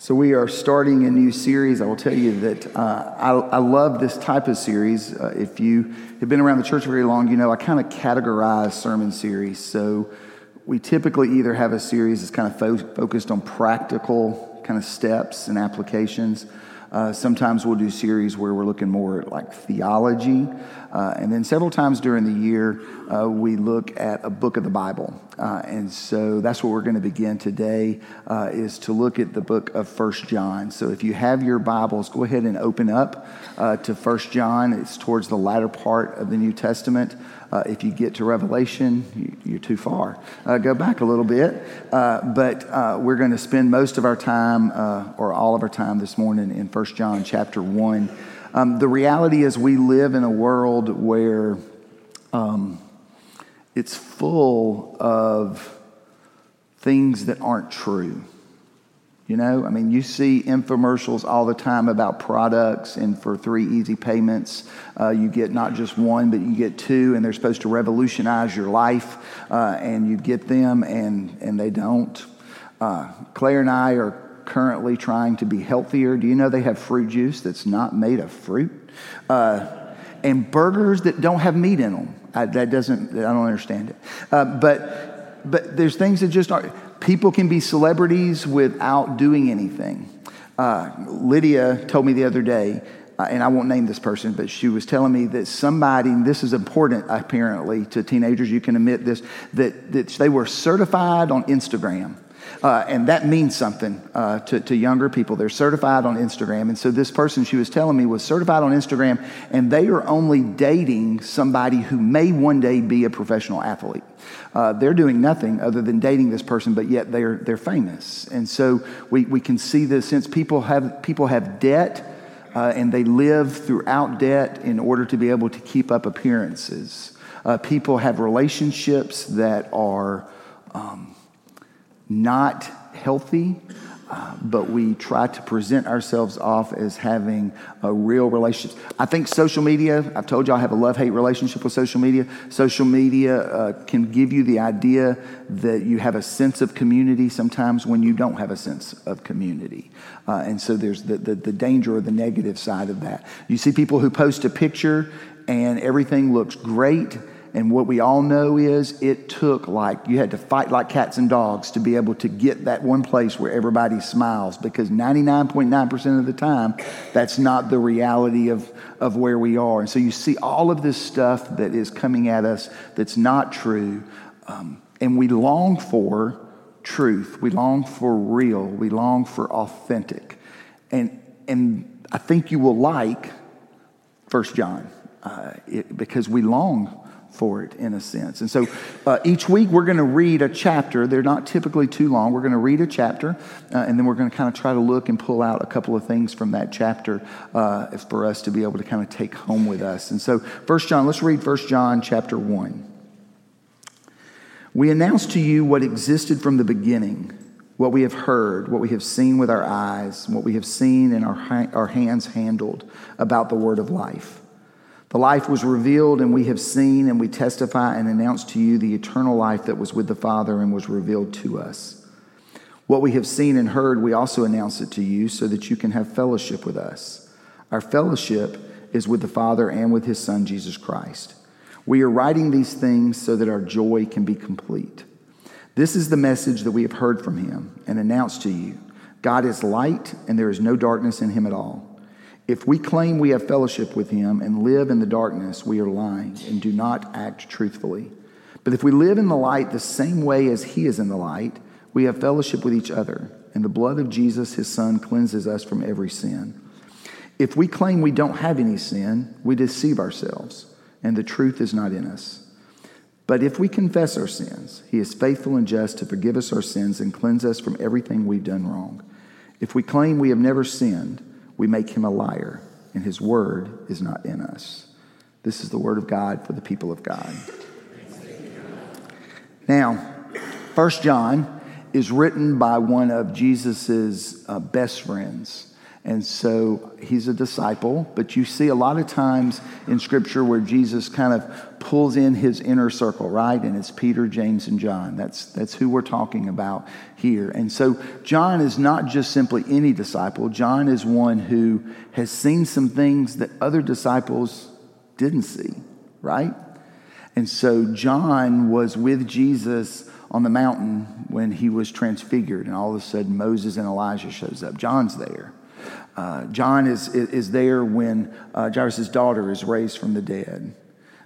So, we are starting a new series. I will tell you that uh, I, I, love this type of series. Uh, if you have been around the church very long, you know I kind of categorize sermon series. So, we typically either have a series that's kind of fo- focused on practical kind of steps and applications. Uh, sometimes we'll do series where we're looking more at like theology. Uh, and then several times during the year, uh, we look at a book of the Bible. Uh, and so that's what we're going to begin today uh, is to look at the book of First John. So if you have your Bibles, go ahead and open up uh, to First John. It's towards the latter part of the New Testament. Uh, if you get to Revelation, you, are too far. Uh, go back a little bit. Uh, but we're going to spend most of our time, or all of our time this morning, in First John chapter 1. Um, the reality is, we live in a world where um, it's full of things that aren't true. You know, I mean, you see infomercials all the time about products, and for three easy payments, uh, you get not just one, but you get two, and they're supposed to revolutionize your life, uh, and you get them, and, and they don't. Uh, Claire and I are currently trying to be healthier. Do you know they have fruit juice that's not made of fruit? Uh, and burgers that don't have meat in them. I, that doesn't, I don't understand it. Uh, but, but there's things that just aren't, people can be celebrities without doing anything. Uh, Lydia told me the other day, uh, and I won't name this person, but she was telling me that somebody, this is important apparently to teenagers, you can admit this, that, that they were certified on Instagram. Uh, and that means something uh, to, to younger people. They're certified on Instagram. And so this person she was telling me was certified on Instagram, and they are only dating somebody who may one day be a professional athlete. Uh, they're doing nothing other than dating this person, but yet they're, they're famous. And so we, we can see this since people have, people have debt uh, and they live throughout debt in order to be able to keep up appearances. Uh, people have relationships that are. Um, not healthy, uh, but we try to present ourselves off as having a real relationship. I think social media, I've told you I have a love hate relationship with social media. Social media uh, can give you the idea that you have a sense of community sometimes when you don't have a sense of community. Uh, and so there's the, the, the danger or the negative side of that. You see people who post a picture and everything looks great and what we all know is it took like, you had to fight like cats and dogs to be able to get that one place where everybody smiles because 99.9% of the time, that's not the reality of, of where we are. And so you see all of this stuff that is coming at us that's not true. Um, and we long for truth. We long for real. We long for authentic. And, and I think you will like First John uh, it, because we long for it in a sense. And so uh, each week we're going to read a chapter. They're not typically too long. We're going to read a chapter uh, and then we're going to kind of try to look and pull out a couple of things from that chapter uh, for us to be able to kind of take home with us. And so First John, let's read First John chapter 1. We announce to you what existed from the beginning, what we have heard, what we have seen with our eyes, what we have seen and our, our hands handled about the word of life. The life was revealed, and we have seen, and we testify and announce to you the eternal life that was with the Father and was revealed to us. What we have seen and heard, we also announce it to you so that you can have fellowship with us. Our fellowship is with the Father and with his Son, Jesus Christ. We are writing these things so that our joy can be complete. This is the message that we have heard from him and announced to you God is light, and there is no darkness in him at all. If we claim we have fellowship with him and live in the darkness, we are lying and do not act truthfully. But if we live in the light the same way as he is in the light, we have fellowship with each other, and the blood of Jesus, his son, cleanses us from every sin. If we claim we don't have any sin, we deceive ourselves, and the truth is not in us. But if we confess our sins, he is faithful and just to forgive us our sins and cleanse us from everything we've done wrong. If we claim we have never sinned, we make him a liar, and his word is not in us. This is the word of God for the people of God. Now, First John is written by one of Jesus's uh, best friends. And so he's a disciple, but you see a lot of times in Scripture where Jesus kind of pulls in his inner circle, right? And it's Peter, James, and John. That's, that's who we're talking about here. And so John is not just simply any disciple, John is one who has seen some things that other disciples didn't see, right? And so John was with Jesus on the mountain when he was transfigured, and all of a sudden Moses and Elijah shows up. John's there. Uh, John is, is there when uh, Jairus' daughter is raised from the dead.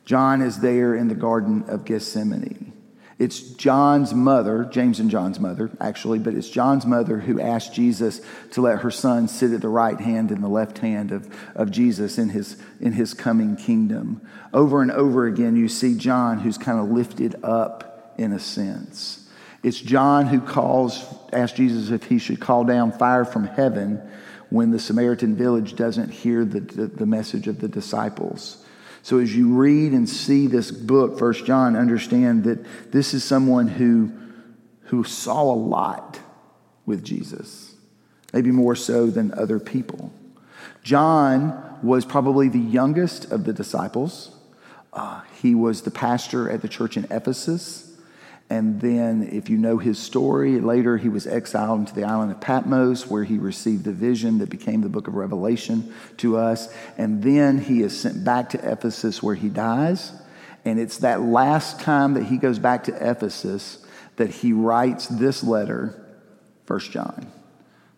John is there in the Garden of Gethsemane. It's John's mother, James and John's mother, actually, but it's John's mother who asked Jesus to let her son sit at the right hand and the left hand of, of Jesus in his, in his coming kingdom. Over and over again, you see John who's kind of lifted up in a sense. It's John who calls, asks Jesus if he should call down fire from heaven when the Samaritan village doesn't hear the, the, the message of the disciples. So as you read and see this book, First John, understand that this is someone who, who saw a lot with Jesus, maybe more so than other people. John was probably the youngest of the disciples. Uh, he was the pastor at the church in Ephesus. And then, if you know his story, later he was exiled into the island of Patmos, where he received the vision that became the book of Revelation to us. And then he is sent back to Ephesus, where he dies. And it's that last time that he goes back to Ephesus that he writes this letter, First John.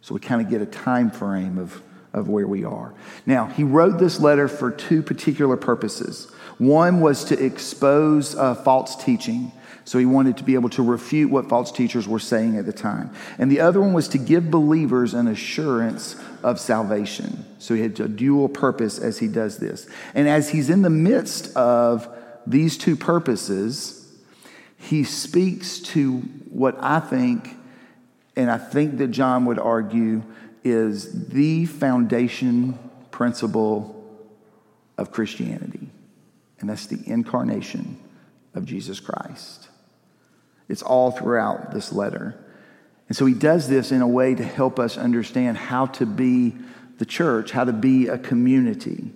So we kind of get a time frame of, of where we are. Now, he wrote this letter for two particular purposes. One was to expose uh, false teaching so he wanted to be able to refute what false teachers were saying at the time. And the other one was to give believers an assurance of salvation. So he had a dual purpose as he does this. And as he's in the midst of these two purposes, he speaks to what I think, and I think that John would argue, is the foundation principle of Christianity. And that's the incarnation of Jesus Christ. It's all throughout this letter. And so he does this in a way to help us understand how to be the church, how to be a community.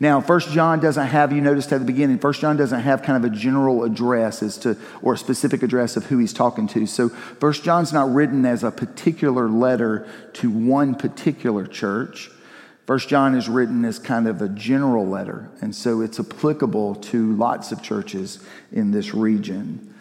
Now, First John doesn't have, you noticed at the beginning, First John doesn't have kind of a general address as to, or a specific address of who he's talking to. So First John's not written as a particular letter to one particular church. First John is written as kind of a general letter, and so it's applicable to lots of churches in this region.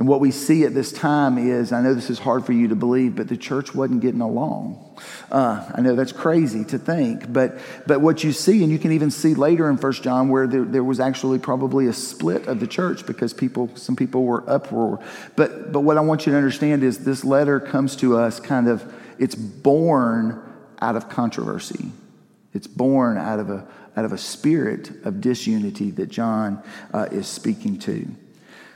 And what we see at this time is I know this is hard for you to believe, but the church wasn't getting along. Uh, I know that's crazy to think, but, but what you see, and you can even see later in First John, where there, there was actually probably a split of the church because people, some people were uproar. But, but what I want you to understand is this letter comes to us kind of, it's born out of controversy. It's born out of a, out of a spirit of disunity that John uh, is speaking to.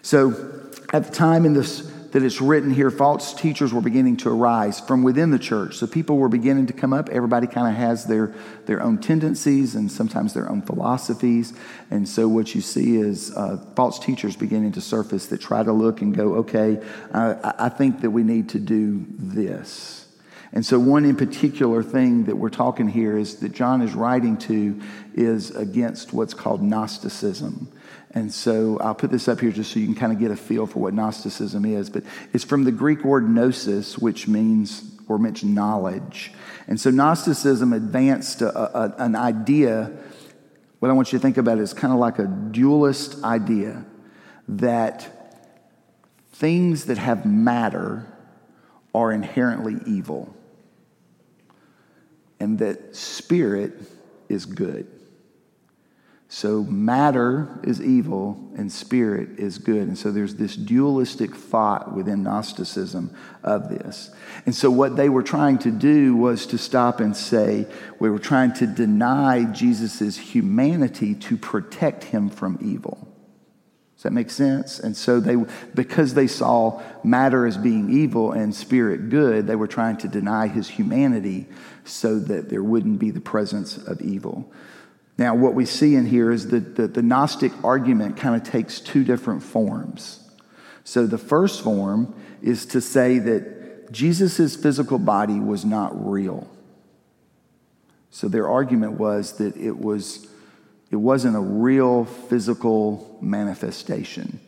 So, at the time in this that it's written here, false teachers were beginning to arise from within the church. So people were beginning to come up. Everybody kind of has their, their own tendencies and sometimes their own philosophies. And so what you see is uh, false teachers beginning to surface that try to look and go, okay, uh, I think that we need to do this. And so, one in particular thing that we're talking here is that John is writing to is against what's called Gnosticism. And so I'll put this up here just so you can kind of get a feel for what Gnosticism is. But it's from the Greek word gnosis, which means or means knowledge. And so Gnosticism advanced a, a, an idea. What I want you to think about is kind of like a dualist idea that things that have matter are inherently evil, and that spirit is good. So matter is evil and spirit is good. And so there's this dualistic thought within Gnosticism of this. And so what they were trying to do was to stop and say, we were trying to deny Jesus' humanity to protect him from evil. That make sense? And so they, because they saw matter as being evil and spirit good, they were trying to deny his humanity so that there wouldn't be the presence of evil. Now, what we see in here is that the, the Gnostic argument kind of takes two different forms. So, the first form is to say that Jesus' physical body was not real. So, their argument was that it was, it wasn't a real physical manifestation.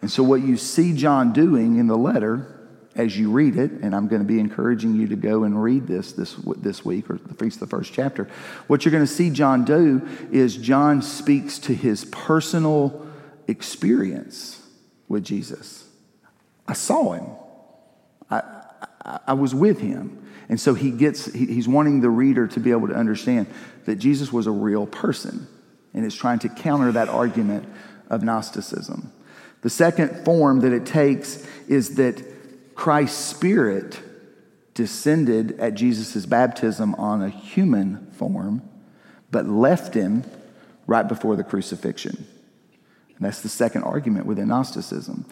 And so, what you see John doing in the letter as you read it, and I'm going to be encouraging you to go and read this this, this week, or at least the first chapter, what you're going to see John do is John speaks to his personal experience with Jesus. I saw him, I, I, I was with him. And so he gets, he, he's wanting the reader to be able to understand that Jesus was a real person and is trying to counter that argument of Gnosticism. The second form that it takes is that Christ's Spirit descended at Jesus' baptism on a human form, but left him right before the crucifixion. And that's the second argument within Gnosticism.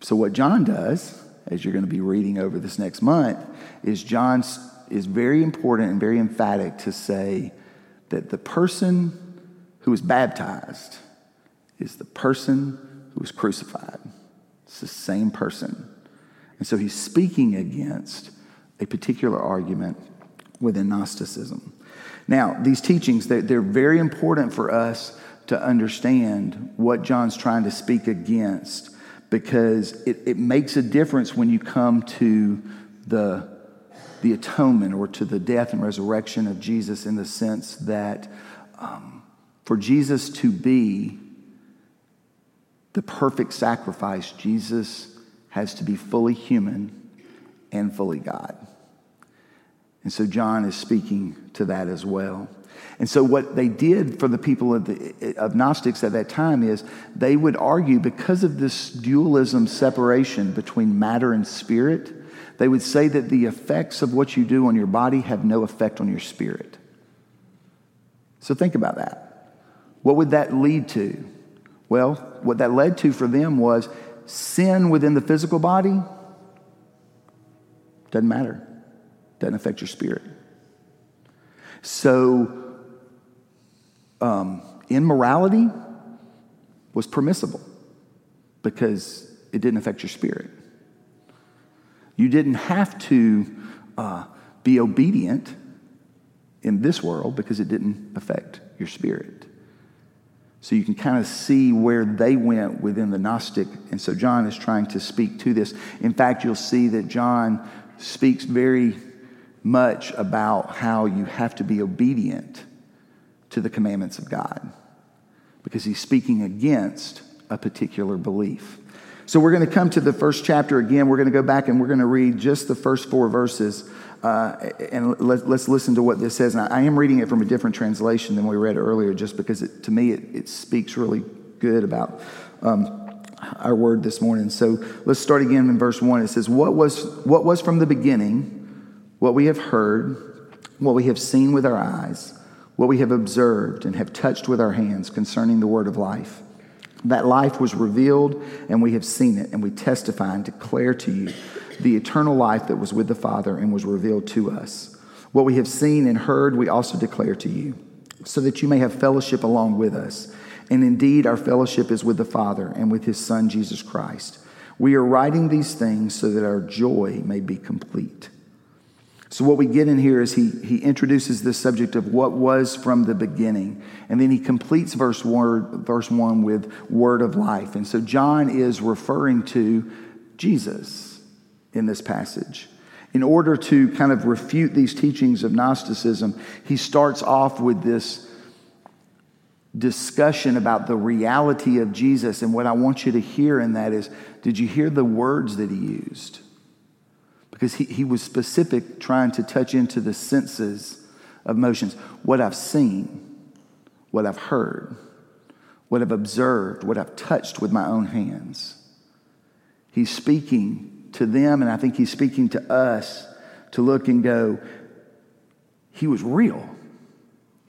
So, what John does, as you're going to be reading over this next month, is John is very important and very emphatic to say that the person who was baptized is the person who was crucified. It's the same person. And so he's speaking against a particular argument within Gnosticism. Now, these teachings, they're very important for us to understand what John's trying to speak against because it, it makes a difference when you come to the, the atonement or to the death and resurrection of Jesus in the sense that um, for Jesus to be the perfect sacrifice, Jesus has to be fully human and fully God. And so John is speaking to that as well. And so, what they did for the people of, the, of Gnostics at that time is they would argue because of this dualism separation between matter and spirit, they would say that the effects of what you do on your body have no effect on your spirit. So, think about that. What would that lead to? Well, what that led to for them was sin within the physical body doesn't matter, doesn't affect your spirit. So, um, immorality was permissible because it didn't affect your spirit. You didn't have to uh, be obedient in this world because it didn't affect your spirit. So you can kind of see where they went within the Gnostic. And so John is trying to speak to this. In fact, you'll see that John speaks very much about how you have to be obedient to the commandments of God because he's speaking against a particular belief. So we're going to come to the first chapter again. We're going to go back and we're going to read just the first four verses uh, and let, us listen to what this says. And I, I, am reading it from a different translation than we read earlier, just because it, to me it, it, speaks really good about um, our word this morning. So let's start again in verse 1. It says, what was, what was from the beginning, what we have heard, what we have seen with our eyes, what we have observed and have touched with our hands concerning the word of life. That life was revealed, and we have seen it, and we testify and declare to you the eternal life that was with the Father and was revealed to us. What we have seen and heard, we also declare to you, so that you may have fellowship along with us. And indeed, our fellowship is with the Father and with his Son, Jesus Christ. We are writing these things so that our joy may be complete. So, what we get in here is he, he introduces this subject of what was from the beginning. And then he completes verse, word, verse 1 with word of life. And so, John is referring to Jesus in this passage. In order to kind of refute these teachings of Gnosticism, he starts off with this discussion about the reality of Jesus. And what I want you to hear in that is did you hear the words that he used? Because he, he was specific, trying to touch into the senses of motions. What I've seen, what I've heard, what I've observed, what I've touched with my own hands. He's speaking to them, and I think he's speaking to us to look and go, he was real.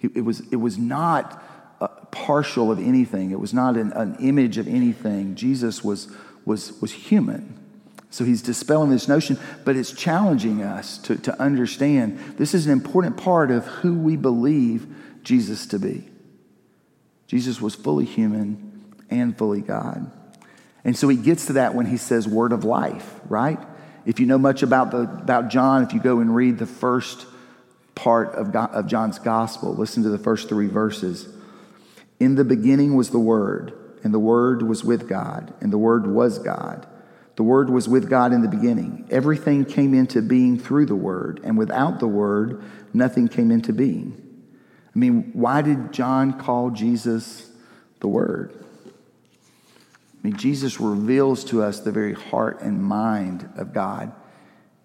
It, was, it was not uh, partial of anything, it was not an, an image of anything. Jesus was, was, was human. So he's dispelling this notion, but it's challenging us to, to understand this is an important part of who we believe Jesus to be. Jesus was fully human and fully God. And so he gets to that when he says word of life, right? If you know much about, the, about John, if you go and read the first part of, God, of John's gospel, listen to the first three verses. In the beginning was the Word, and the Word was with God, and the Word was God. The Word was with God in the beginning. Everything came into being through the Word, and without the Word, nothing came into being. I mean, why did John call Jesus the Word? I mean, Jesus reveals to us the very heart and mind of God.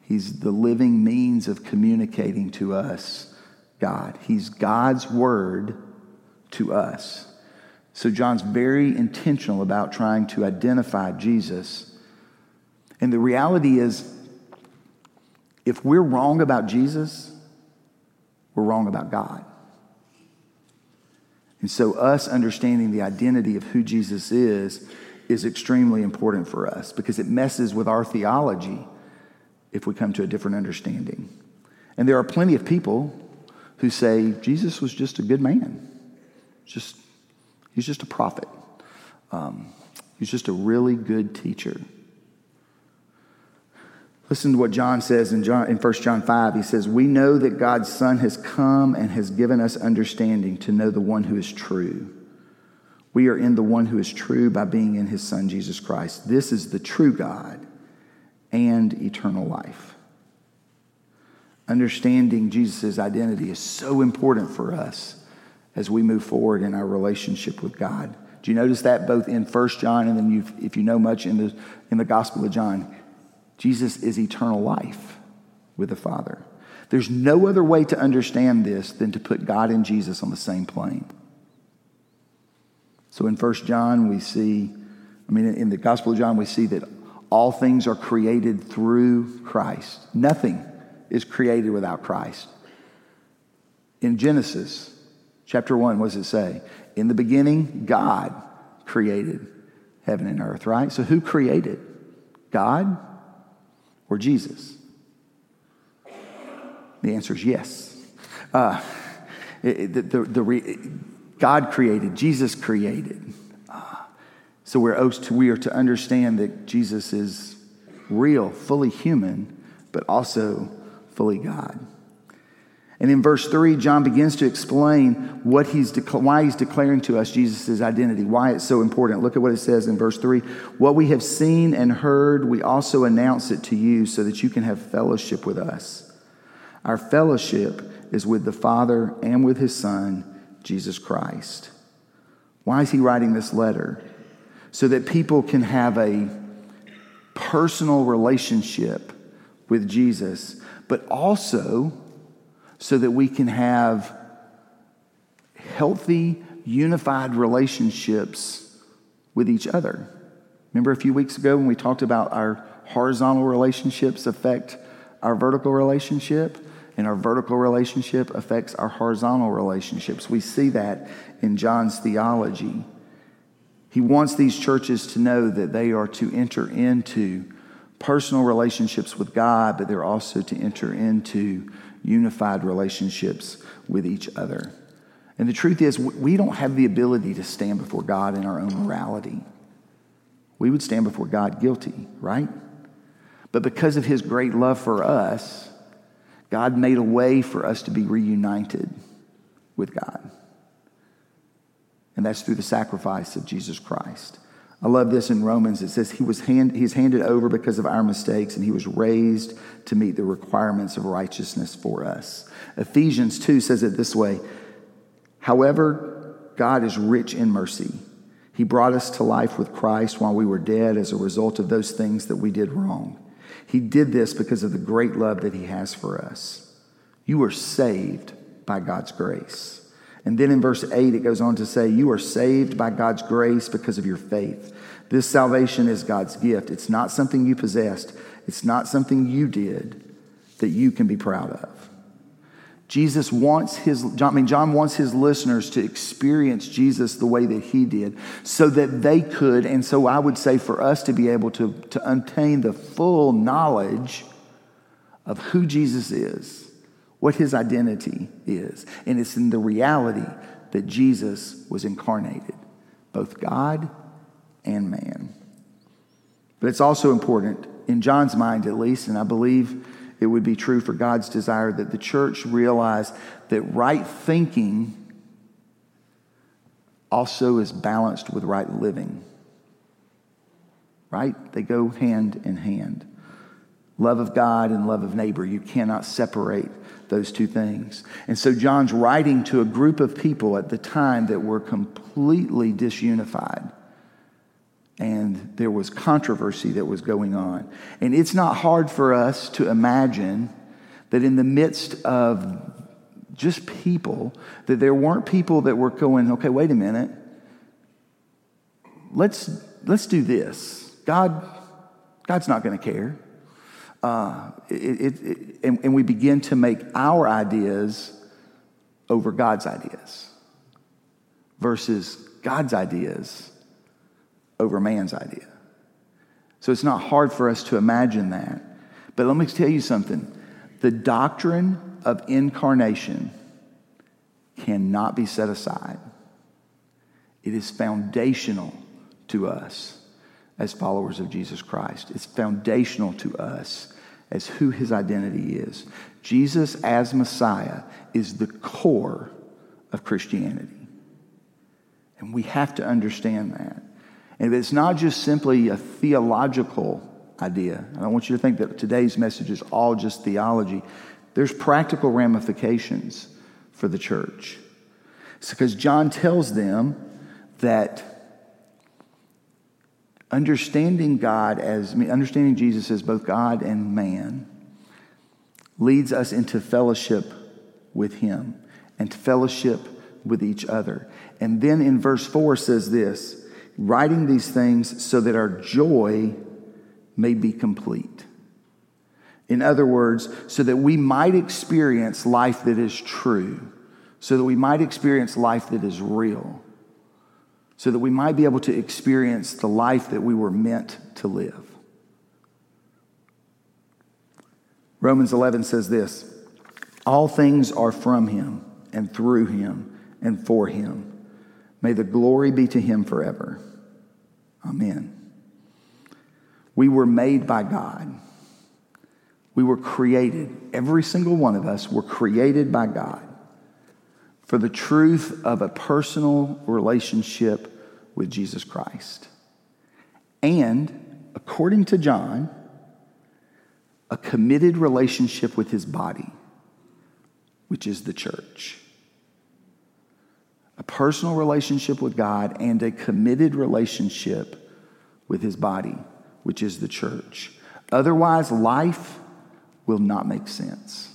He's the living means of communicating to us God. He's God's Word to us. So John's very intentional about trying to identify Jesus. And the reality is, if we're wrong about Jesus, we're wrong about God. And so, us understanding the identity of who Jesus is is extremely important for us because it messes with our theology if we come to a different understanding. And there are plenty of people who say Jesus was just a good man. Just, he's just a prophet. Um, he's just a really good teacher. Listen to what John says in, John, in 1 John 5. He says, We know that God's Son has come and has given us understanding to know the one who is true. We are in the one who is true by being in his Son, Jesus Christ. This is the true God and eternal life. Understanding Jesus' identity is so important for us as we move forward in our relationship with God. Do you notice that both in 1 John and then if you know much in the, in the Gospel of John? Jesus is eternal life with the Father. There's no other way to understand this than to put God and Jesus on the same plane. So in 1 John, we see, I mean, in the Gospel of John, we see that all things are created through Christ. Nothing is created without Christ. In Genesis chapter 1, what does it say? In the beginning, God created heaven and earth, right? So who created? God or Jesus? The answer is yes. Uh, it, the, the, the God created, Jesus created. Uh, so we're, to, we are to understand that Jesus is real, fully human, but also fully God. And in verse 3, John begins to explain what he's why he's declaring to us Jesus' identity, why it's so important. Look at what it says in verse 3 What we have seen and heard, we also announce it to you so that you can have fellowship with us. Our fellowship is with the Father and with his Son, Jesus Christ. Why is he writing this letter? So that people can have a personal relationship with Jesus, but also so that we can have healthy, unified relationships with each other. Remember a few weeks ago when we talked about our horizontal relationships affect our vertical relationship, and our vertical relationship affects our horizontal relationships. We see that in John's theology. He wants these churches to know that they are to enter into personal relationships with God, but they're also to enter into unified relationships with each other. And the truth is, we don't have the ability to stand before God in our own morality. We would stand before God guilty, right? But because of his great love for us, God made a way for us to be reunited with God. And that's through the sacrifice of Jesus Christ. I love this in Romans. It says he was hand, he's handed over because of our mistakes and he was raised to meet the requirements of righteousness for us. Ephesians 2 says it this way However, God is rich in mercy. He brought us to life with Christ while we were dead as a result of those things that we did wrong. He did this because of the great love that he has for us. You are saved by God's grace. And then in verse 8, it goes on to say, You are saved by God's grace because of your faith. This salvation is God's gift. It's not something you possessed, it's not something you did that you can be proud of. Jesus wants his, I mean, John wants his listeners to experience Jesus the way that he did so that they could, and so I would say for us to be able to, to obtain the full knowledge of who Jesus is what his identity is. And it's in the reality that Jesus was incarnated, both God and man. But it's also important, in John's mind at least, and I believe it would be true for God's desire, that the church realize that right thinking also is balanced with right living. Right? They go hand in hand. Love of God and love of neighbor. You cannot separate those two things. And so John's writing to a group of people at the time that were completely disunified. And there was controversy that was going on. And it's not hard for us to imagine that in the midst of just people, that there weren't people that were going, okay, wait a minute. Let's, let's do this. God, God's not going to care. Uh, it, it, it, and, and we begin to make our ideas over God's ideas versus God's ideas over man's idea. So it's not hard for us to imagine that. But let me tell you something the doctrine of incarnation cannot be set aside, it is foundational to us as followers of Jesus Christ. It's foundational to us as who his identity is. Jesus as Messiah is the core of Christianity. And we have to understand that. And it's not just simply a theological idea. I don't want you to think that today's message is all just theology. There's practical ramifications for the church. It's because John tells them that understanding God as, understanding Jesus as both God and man leads us into fellowship with Him and fellowship with each other. And then in verse 4 says this writing these things so that our joy may be complete. In other words, so that we might experience life that is true, so that we might experience life that is real so that we might be able to experience the life that we were meant to live. Romans 11 says this All things are from him, and through him, and for him. May the glory be to him forever. Amen. We were made by God. We were created. Every single one of us were created by God for the truth of a personal relationship with Jesus Christ. And, according to John, a committed relationship with his body, which is the church. A personal relationship with God and a committed relationship with his body, which is the church. Otherwise, life will not make sense.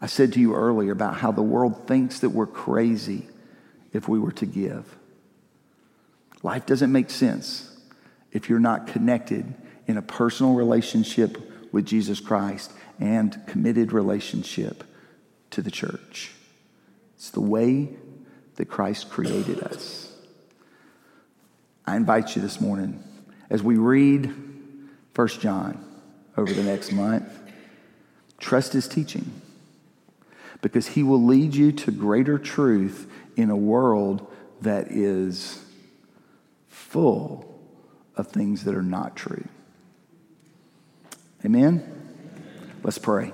I said to you earlier about how the world thinks that we're crazy if we were to give. Life doesn't make sense if you're not connected in a personal relationship with Jesus Christ and committed relationship to the church. It's the way that Christ created us. I invite you this morning as we read 1 John over the next month, trust his teaching because he will lead you to greater truth in a world that is full of things that are not true. Amen? Let's pray.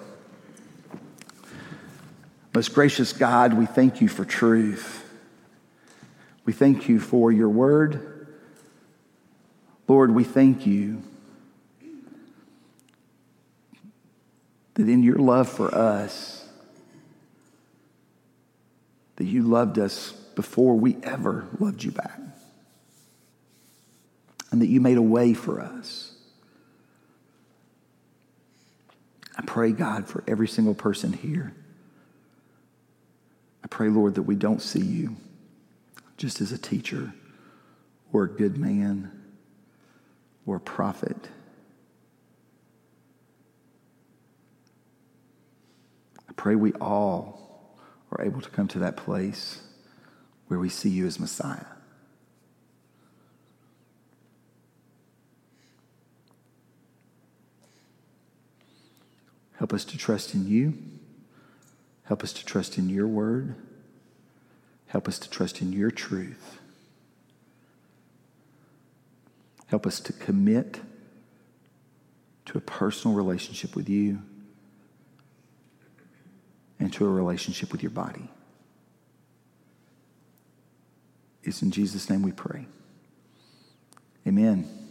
Most gracious God, we thank you for truth. We thank you for your word. Lord, we thank you that in your love for us, that you loved us before we ever loved you back. And that you made a way for us. I pray, God, for every single person here. I pray, Lord, that we don't see you just as a teacher or a good man or a prophet. I pray we all are able to come to that place where we see you as Messiah. Help us to trust in you. Help us to trust in your word. Help us to trust in your truth. Help us to commit to a personal relationship with you and to a relationship with your body. It's in Jesus' name we pray. Amen.